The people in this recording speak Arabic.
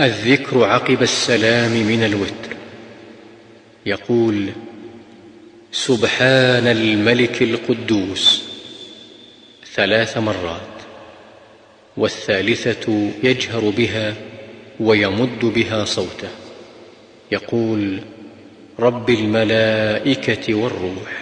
الذكر عقب السلام من الوتر. يقول سبحان الملك القدوس. ثلاث مرات. والثالثة يجهر بها ويمد بها صوته. يقول رب الملائكة والروح.